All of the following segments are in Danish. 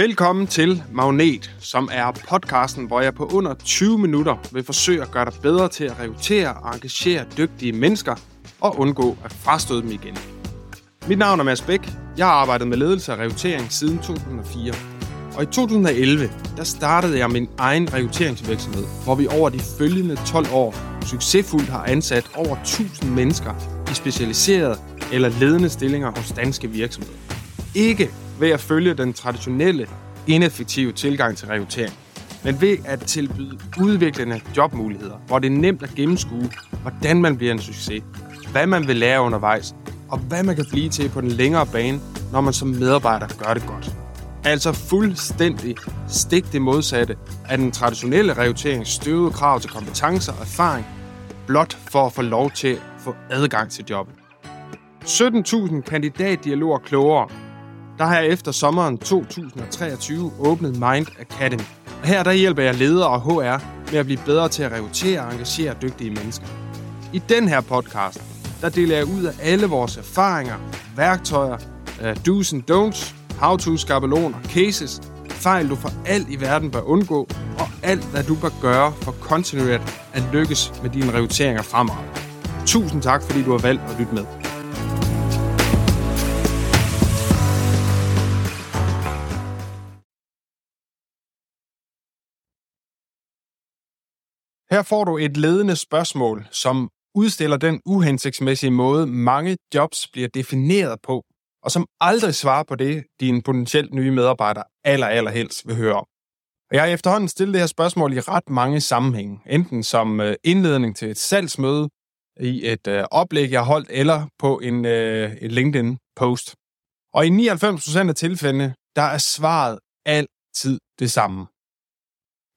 Velkommen til Magnet, som er podcasten, hvor jeg på under 20 minutter vil forsøge at gøre dig bedre til at rekruttere og engagere dygtige mennesker og undgå at frastøde dem igen. Mit navn er Mads Bæk. Jeg har arbejdet med ledelse og rekruttering siden 2004. Og i 2011, der startede jeg min egen rekrutteringsvirksomhed, hvor vi over de følgende 12 år succesfuldt har ansat over 1000 mennesker i specialiserede eller ledende stillinger hos danske virksomheder. Ikke ved at følge den traditionelle, ineffektive tilgang til rekruttering, men ved at tilbyde udviklende jobmuligheder, hvor det er nemt at gennemskue, hvordan man bliver en succes, hvad man vil lære undervejs, og hvad man kan blive til på den længere bane, når man som medarbejder gør det godt. Altså fuldstændig stik det modsatte af den traditionelle rekruttering støvede krav til kompetencer og erfaring, blot for at få lov til at få adgang til jobbet. 17.000 kandidatdialoger klogere der har jeg efter sommeren 2023 åbnet Mind Academy. Og her der hjælper jeg ledere og HR med at blive bedre til at rekruttere og engagere dygtige mennesker. I den her podcast, der deler jeg ud af alle vores erfaringer, værktøjer, uh, do's and don'ts, how-to skabeloner, cases, fejl du for alt i verden bør undgå, og alt hvad du bør gøre for kontinuerligt at lykkes med dine rekrutteringer fremover. Tusind tak, fordi du har valgt at lytte med. Her får du et ledende spørgsmål, som udstiller den uhensigtsmæssige måde, mange jobs bliver defineret på, og som aldrig svarer på det, din potentielt nye medarbejder aller, aller helst vil høre om. Og jeg har efterhånden stillet det her spørgsmål i ret mange sammenhænge, enten som øh, indledning til et salgsmøde, i et øh, oplæg, jeg har holdt, eller på en, øh, en LinkedIn-post. Og i 99% af tilfældene, der er svaret altid det samme.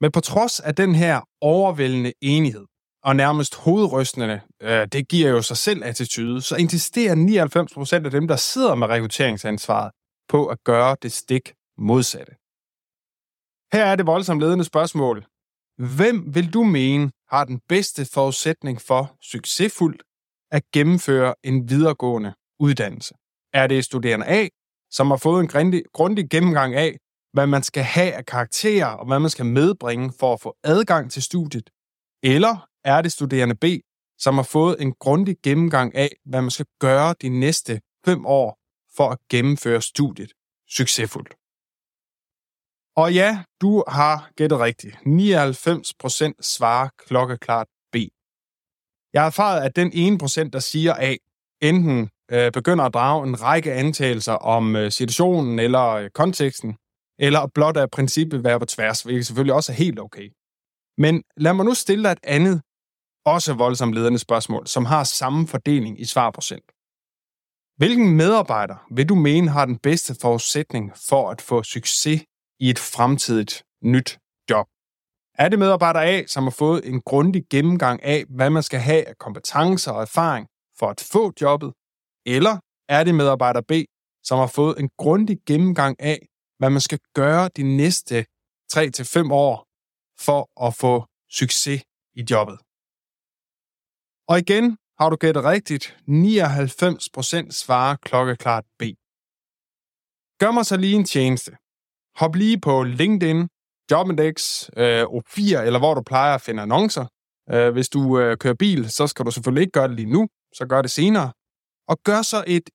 Men på trods af den her overvældende enighed, og nærmest hovedrystende, øh, det giver jo sig selv attitude, så insisterer 99% af dem, der sidder med rekrutteringsansvaret, på at gøre det stik modsatte. Her er det voldsomt ledende spørgsmål. Hvem vil du mene har den bedste forudsætning for succesfuldt at gennemføre en videregående uddannelse? Er det studerende A, som har fået en grundig, grundig gennemgang af, hvad man skal have af karakterer, og hvad man skal medbringe for at få adgang til studiet? Eller er det studerende B, som har fået en grundig gennemgang af, hvad man skal gøre de næste fem år for at gennemføre studiet succesfuldt? Og ja, du har gættet rigtigt. 99% svarer klokkeklart B. Jeg har erfaret, at den 1%, der siger A, enten øh, begynder at drage en række antagelser om øh, situationen eller øh, konteksten, eller blot af princippet være på tværs, hvilket selvfølgelig også er helt okay. Men lad mig nu stille dig et andet, også voldsomt ledende spørgsmål, som har samme fordeling i svarprocent. Hvilken medarbejder vil du mene har den bedste forudsætning for at få succes i et fremtidigt nyt job? Er det medarbejder A, som har fået en grundig gennemgang af, hvad man skal have af kompetencer og erfaring for at få jobbet? Eller er det medarbejder B, som har fået en grundig gennemgang af, hvad man skal gøre de næste 3-5 år for at få succes i jobbet. Og igen har du gættet rigtigt. 99% svarer klokkeklart B. Gør mig så lige en tjeneste. Hop lige på LinkedIn, Jobindex, øh, O4, eller hvor du plejer at finde annoncer. Øh, hvis du øh, kører bil, så skal du selvfølgelig ikke gøre det lige nu, så gør det senere. Og gør så et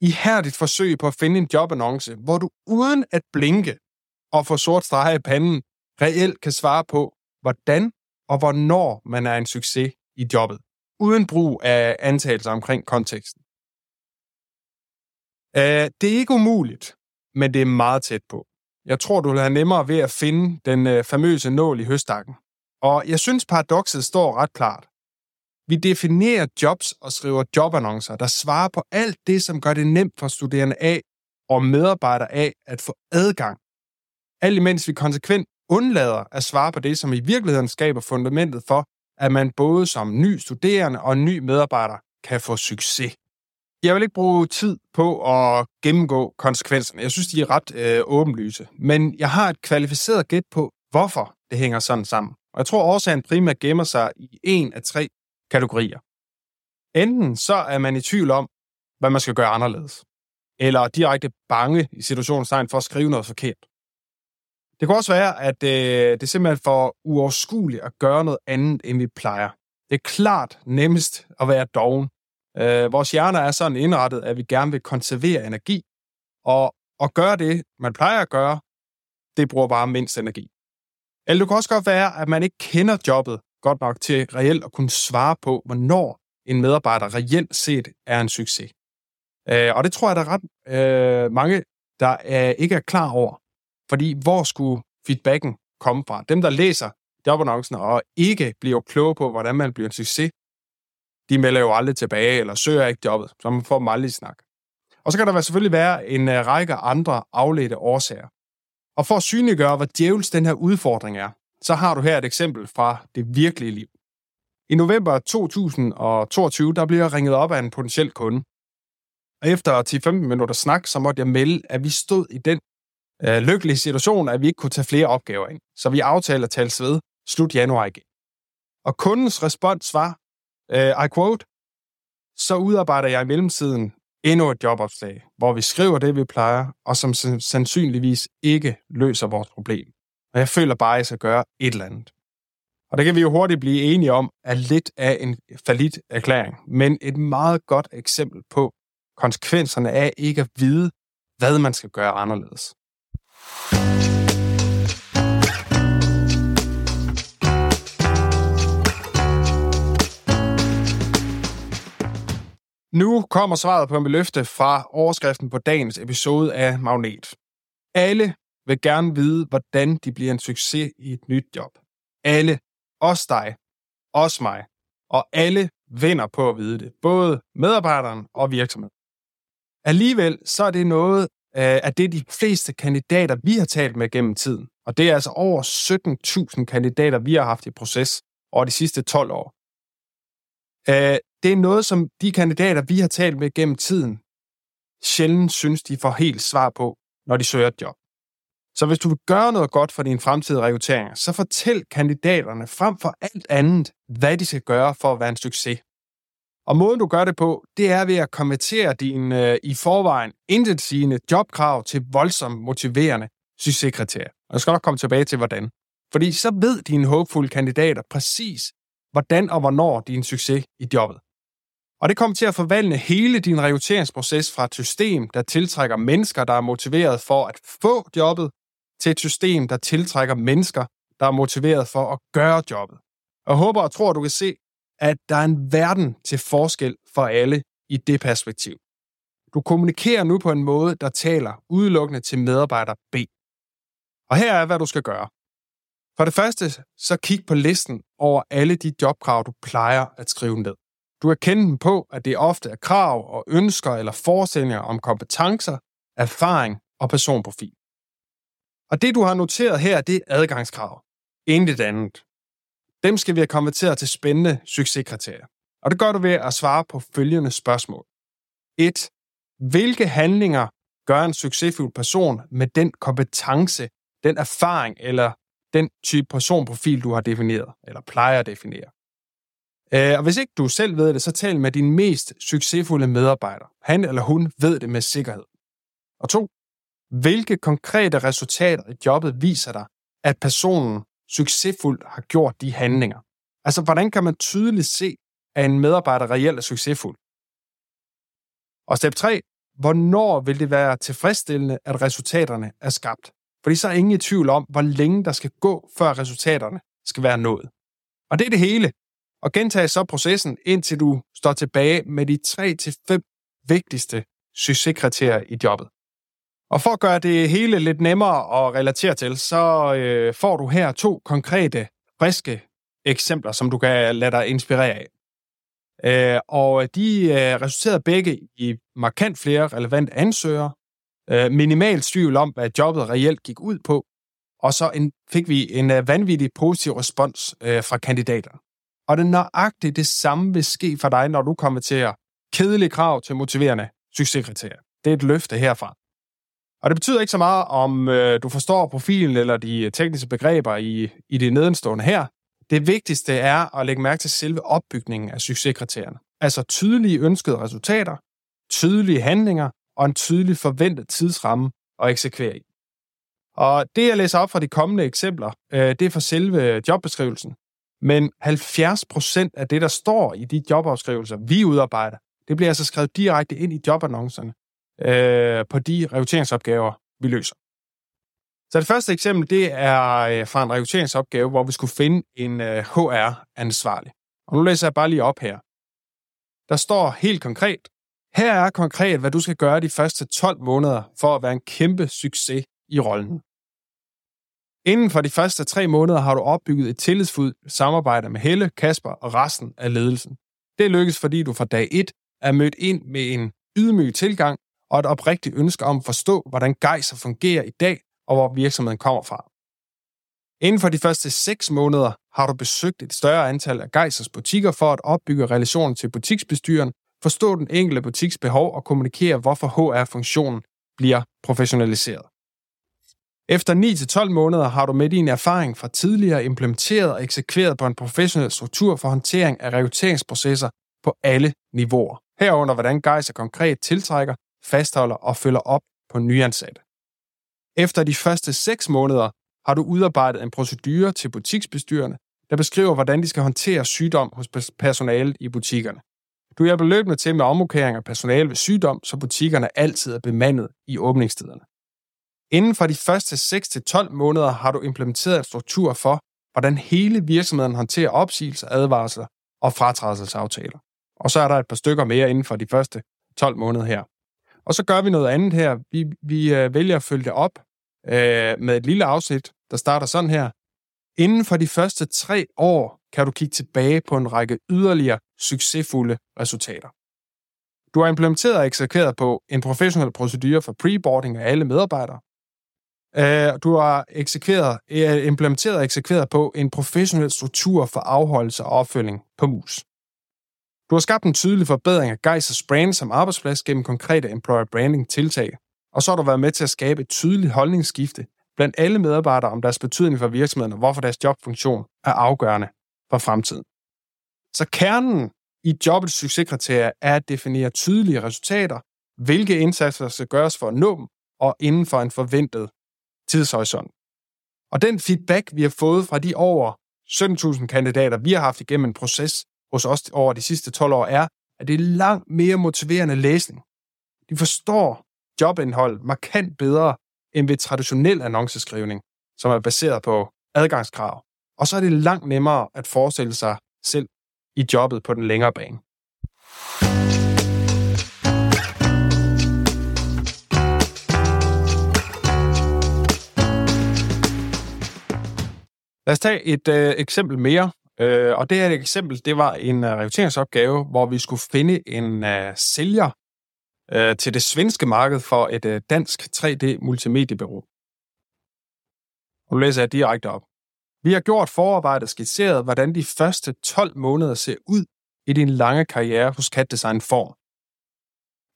ihærdigt forsøg på at finde en jobannonce, hvor du uden at blinke og få sort streg i panden, reelt kan svare på, hvordan og hvornår man er en succes i jobbet, uden brug af antagelser omkring konteksten. Uh, det er ikke umuligt, men det er meget tæt på. Jeg tror, du vil have nemmere ved at finde den uh, famøse nål i høstakken. Og jeg synes, paradokset står ret klart. Vi definerer jobs og skriver jobannoncer, der svarer på alt det, som gør det nemt for studerende A og medarbejdere A at få adgang. Alt imens vi konsekvent undlader at svare på det, som i virkeligheden skaber fundamentet for, at man både som ny studerende og ny medarbejder kan få succes. Jeg vil ikke bruge tid på at gennemgå konsekvenserne. Jeg synes, de er ret øh, åbenlyse. Men jeg har et kvalificeret gæt på, hvorfor det hænger sådan sammen. Og jeg tror, årsagen primært gemmer sig i en af tre kategorier. Enten så er man i tvivl om, hvad man skal gøre anderledes, eller direkte bange i situationstegn for at skrive noget forkert. Det kan også være, at øh, det er simpelthen for uoverskueligt at gøre noget andet, end vi plejer. Det er klart nemmest at være doven. Øh, vores hjerner er sådan indrettet, at vi gerne vil konservere energi, og at gøre det, man plejer at gøre, det bruger bare mindst energi. Eller det kan også godt være, at man ikke kender jobbet godt nok til reelt at kunne svare på, hvornår en medarbejder reelt set er en succes. Øh, og det tror jeg, der er ret øh, mange, der er, ikke er klar over. Fordi hvor skulle feedbacken komme fra? Dem, der læser jobannoncen og ikke bliver kloge på, hvordan man bliver en succes, de melder jo aldrig tilbage eller søger ikke jobbet, så man får dem aldrig snak. Og så kan der selvfølgelig være en øh, række andre afledte årsager. Og for at synliggøre, hvor djævels den her udfordring er, så har du her et eksempel fra det virkelige liv. I november 2022, der blev jeg ringet op af en potentiel kunde. Og efter 10-15 minutter snak, så måtte jeg melde, at vi stod i den øh, lykkelige situation, at vi ikke kunne tage flere opgaver ind. Så vi aftalte at tale ved slut januar igen. Og kundens respons var, øh, I quote, så udarbejder jeg i mellemtiden endnu et jobopslag, hvor vi skriver det, vi plejer, og som sandsynligvis ikke løser vores problem. Og jeg føler bare, at jeg skal gøre et eller andet. Og det kan vi jo hurtigt blive enige om, at lidt af en falit erklæring, men et meget godt eksempel på konsekvenserne af ikke at vide, hvad man skal gøre anderledes. Nu kommer svaret på en løfte fra overskriften på dagens episode af Magnet. Alle vil gerne vide, hvordan de bliver en succes i et nyt job. Alle. Også dig. Også mig. Og alle vinder på at vide det. Både medarbejderen og virksomheden. Alligevel så er det noget øh, af det, de fleste kandidater, vi har talt med gennem tiden. Og det er altså over 17.000 kandidater, vi har haft i proces over de sidste 12 år. Øh, det er noget, som de kandidater, vi har talt med gennem tiden, sjældent synes, de får helt svar på, når de søger et job. Så hvis du vil gøre noget godt for din fremtidige rekruttering, så fortæl kandidaterne frem for alt andet, hvad de skal gøre for at være en succes. Og måden du gør det på, det er ved at konvertere din øh, i forvejen intetsigende jobkrav til voldsomt motiverende succeskriterier. Og jeg skal nok komme tilbage til, hvordan. Fordi så ved dine håbfulde kandidater præcis, hvordan og hvornår din succes i jobbet. Og det kommer til at forvandle hele din rekrutteringsproces fra et system, der tiltrækker mennesker, der er motiveret for at få jobbet, til et system, der tiltrækker mennesker, der er motiveret for at gøre jobbet. Og håber og tror, du kan se, at der er en verden til forskel for alle i det perspektiv. Du kommunikerer nu på en måde, der taler udelukkende til medarbejder B. Og her er, hvad du skal gøre. For det første, så kig på listen over alle de jobkrav, du plejer at skrive ned. Du kan kende dem på, at det ofte er krav og ønsker eller forestillinger om kompetencer, erfaring og personprofil. Og det, du har noteret her, det er adgangskrav. Intet andet. Dem skal vi have konverteret til spændende succeskriterier. Og det gør du ved at svare på følgende spørgsmål. 1. Hvilke handlinger gør en succesfuld person med den kompetence, den erfaring eller den type personprofil, du har defineret, eller plejer at definere? Øh, og hvis ikke du selv ved det, så tal med din mest succesfulde medarbejder. Han eller hun ved det med sikkerhed. Og to, hvilke konkrete resultater i jobbet viser dig, at personen succesfuldt har gjort de handlinger? Altså, hvordan kan man tydeligt se, at en medarbejder reelt er succesfuld? Og step 3. Hvornår vil det være tilfredsstillende, at resultaterne er skabt? Fordi så er ingen i tvivl om, hvor længe der skal gå, før resultaterne skal være nået. Og det er det hele. Og gentag så processen, indtil du står tilbage med de 3-5 vigtigste succeskriterier i jobbet. Og for at gøre det hele lidt nemmere at relatere til, så øh, får du her to konkrete, friske eksempler, som du kan lade dig inspirere af. Øh, og de øh, resulterede begge i markant flere relevante ansøgere, øh, minimalt tvivl om, hvad jobbet reelt gik ud på, og så en, fik vi en øh, vanvittig positiv respons øh, fra kandidater. Og det er nøjagtigt det samme vil ske for dig, når du kommer til at kedelige krav til motiverende succeskriterier. Det er et løfte herfra. Og det betyder ikke så meget, om øh, du forstår profilen eller de øh, tekniske begreber i, i det nedenstående her. Det vigtigste er at lægge mærke til selve opbygningen af succeskriterierne. Altså tydelige ønskede resultater, tydelige handlinger og en tydelig forventet tidsramme at eksekvere i. Og det, jeg læser op fra de kommende eksempler, øh, det er for selve øh, jobbeskrivelsen. Men 70% af det, der står i de jobafskrivelser, vi udarbejder, det bliver altså skrevet direkte ind i jobannoncerne øh, på de rekrutteringsopgaver, vi løser. Så det første eksempel, det er øh, fra en rekrutteringsopgave, hvor vi skulle finde en øh, HR-ansvarlig. Og nu læser jeg bare lige op her. Der står helt konkret, her er konkret, hvad du skal gøre de første 12 måneder for at være en kæmpe succes i rollen. Inden for de første tre måneder har du opbygget et tillidsfuldt samarbejde med Helle, Kasper og resten af ledelsen. Det lykkes, fordi du fra dag 1 er mødt ind med en ydmyg tilgang og et oprigtigt ønske om at forstå, hvordan gejser fungerer i dag og hvor virksomheden kommer fra. Inden for de første 6 måneder har du besøgt et større antal af Geisers butikker for at opbygge relationen til butiksbestyren, forstå den enkelte butiks behov og kommunikere, hvorfor HR-funktionen bliver professionaliseret. Efter 9-12 måneder har du med din erfaring fra tidligere implementeret og eksekveret på en professionel struktur for håndtering af rekrutteringsprocesser på alle niveauer. Herunder, hvordan Geiser konkret tiltrækker, fastholder og følger op på nyansatte. Efter de første 6 måneder har du udarbejdet en procedure til butiksbestyrerne, der beskriver, hvordan de skal håndtere sygdom hos personalet i butikkerne. Du hjælper løbende til med omrokering af personale ved sygdom, så butikkerne altid er bemandet i åbningstiderne. Inden for de første 6-12 måneder har du implementeret en struktur for, hvordan hele virksomheden håndterer opsigelser, advarsler og fratrædelsesaftaler. Og så er der et par stykker mere inden for de første 12 måneder her. Og så gør vi noget andet her. Vi, vi øh, vælger at følge det op øh, med et lille afsnit, der starter sådan her. Inden for de første tre år kan du kigge tilbage på en række yderligere succesfulde resultater. Du har implementeret og eksekveret på en professionel procedure for preboarding af alle medarbejdere. Øh, du har eksekveret, øh, implementeret og eksekveret på en professionel struktur for afholdelse og opfølging på mus. Du har skabt en tydelig forbedring af Geisers brand som arbejdsplads gennem konkrete employer branding tiltag, og så har du været med til at skabe et tydeligt holdningsskifte blandt alle medarbejdere om deres betydning for virksomheden og hvorfor deres jobfunktion er afgørende for fremtiden. Så kernen i jobbets succeskriterier er at definere tydelige resultater, hvilke indsatser skal gøres for at nå dem, og inden for en forventet tidshorisont. Og den feedback, vi har fået fra de over 17.000 kandidater, vi har haft igennem en proces hos os over de sidste 12 år, er, at det er langt mere motiverende læsning. De forstår jobindhold markant bedre end ved traditionel annonceskrivning, som er baseret på adgangskrav. Og så er det langt nemmere at forestille sig selv i jobbet på den længere bane. Lad os tage et øh, eksempel mere. Øh, og det her et eksempel, det var en uh, rekrutteringsopgave, hvor vi skulle finde en uh, sælger uh, til det svenske marked for et uh, dansk 3D-multimediebureau. Nu læser jeg direkte op. Vi har gjort forarbejdet skitseret, hvordan de første 12 måneder ser ud i din lange karriere hos Cat Design Form.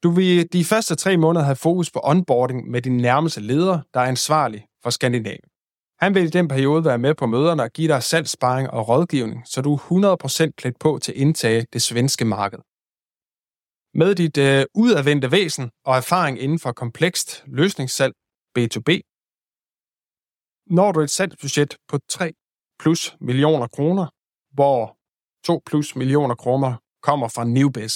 Du vil de første tre måneder have fokus på onboarding med din nærmeste leder, der er ansvarlig for Skandinavien. Han vil i den periode være med på møderne og give dig salgssparing og rådgivning, så du er 100% klædt på til at indtage det svenske marked. Med dit øh, udadvendte væsen og erfaring inden for komplekst løsningssalg B2B, når du et salgsbudget på 3 plus millioner kroner, hvor 2 plus millioner kroner kommer fra Newbiz.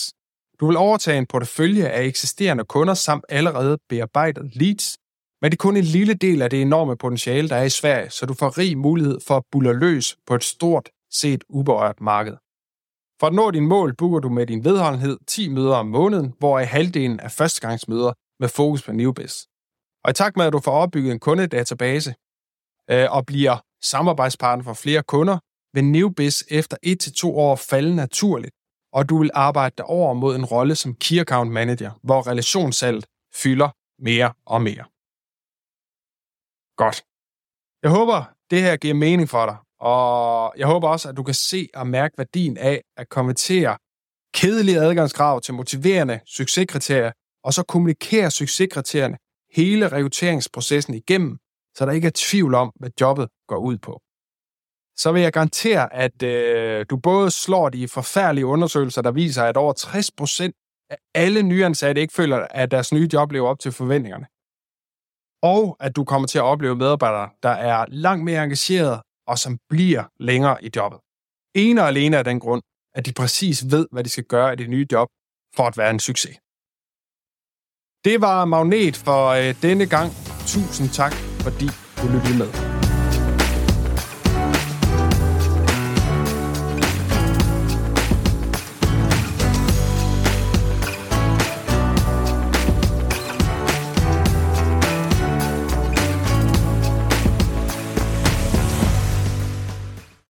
Du vil overtage en portefølje af eksisterende kunder samt allerede bearbejdet leads, men det er kun en lille del af det enorme potentiale, der er i Sverige, så du får rig mulighed for at bulle løs på et stort set uberørt marked. For at nå din mål, booker du med din vedholdenhed 10 møder om måneden, hvor i halvdelen af førstegangsmøder med fokus på Newbiz. Og i takt med, at du får opbygget en kundedatabase øh, og bliver samarbejdspartner for flere kunder, vil Newbiz efter 1-2 år falde naturligt, og du vil arbejde dig over mod en rolle som Key Account Manager, hvor relationssalget fylder mere og mere. Godt. Jeg håber, det her giver mening for dig, og jeg håber også, at du kan se og mærke værdien af at konvertere kedelige adgangskrav til motiverende succeskriterier, og så kommunikere succeskriterierne hele rekrutteringsprocessen igennem, så der ikke er tvivl om, hvad jobbet går ud på. Så vil jeg garantere, at øh, du både slår de forfærdelige undersøgelser, der viser, at over 60% af alle nyansatte ikke føler, at deres nye job lever op til forventningerne og at du kommer til at opleve medarbejdere, der er langt mere engageret og som bliver længere i jobbet. En og alene af den grund, at de præcis ved, hvad de skal gøre i det nye job for at være en succes. Det var Magnet for øh, denne gang. Tusind tak, fordi du lyttede med.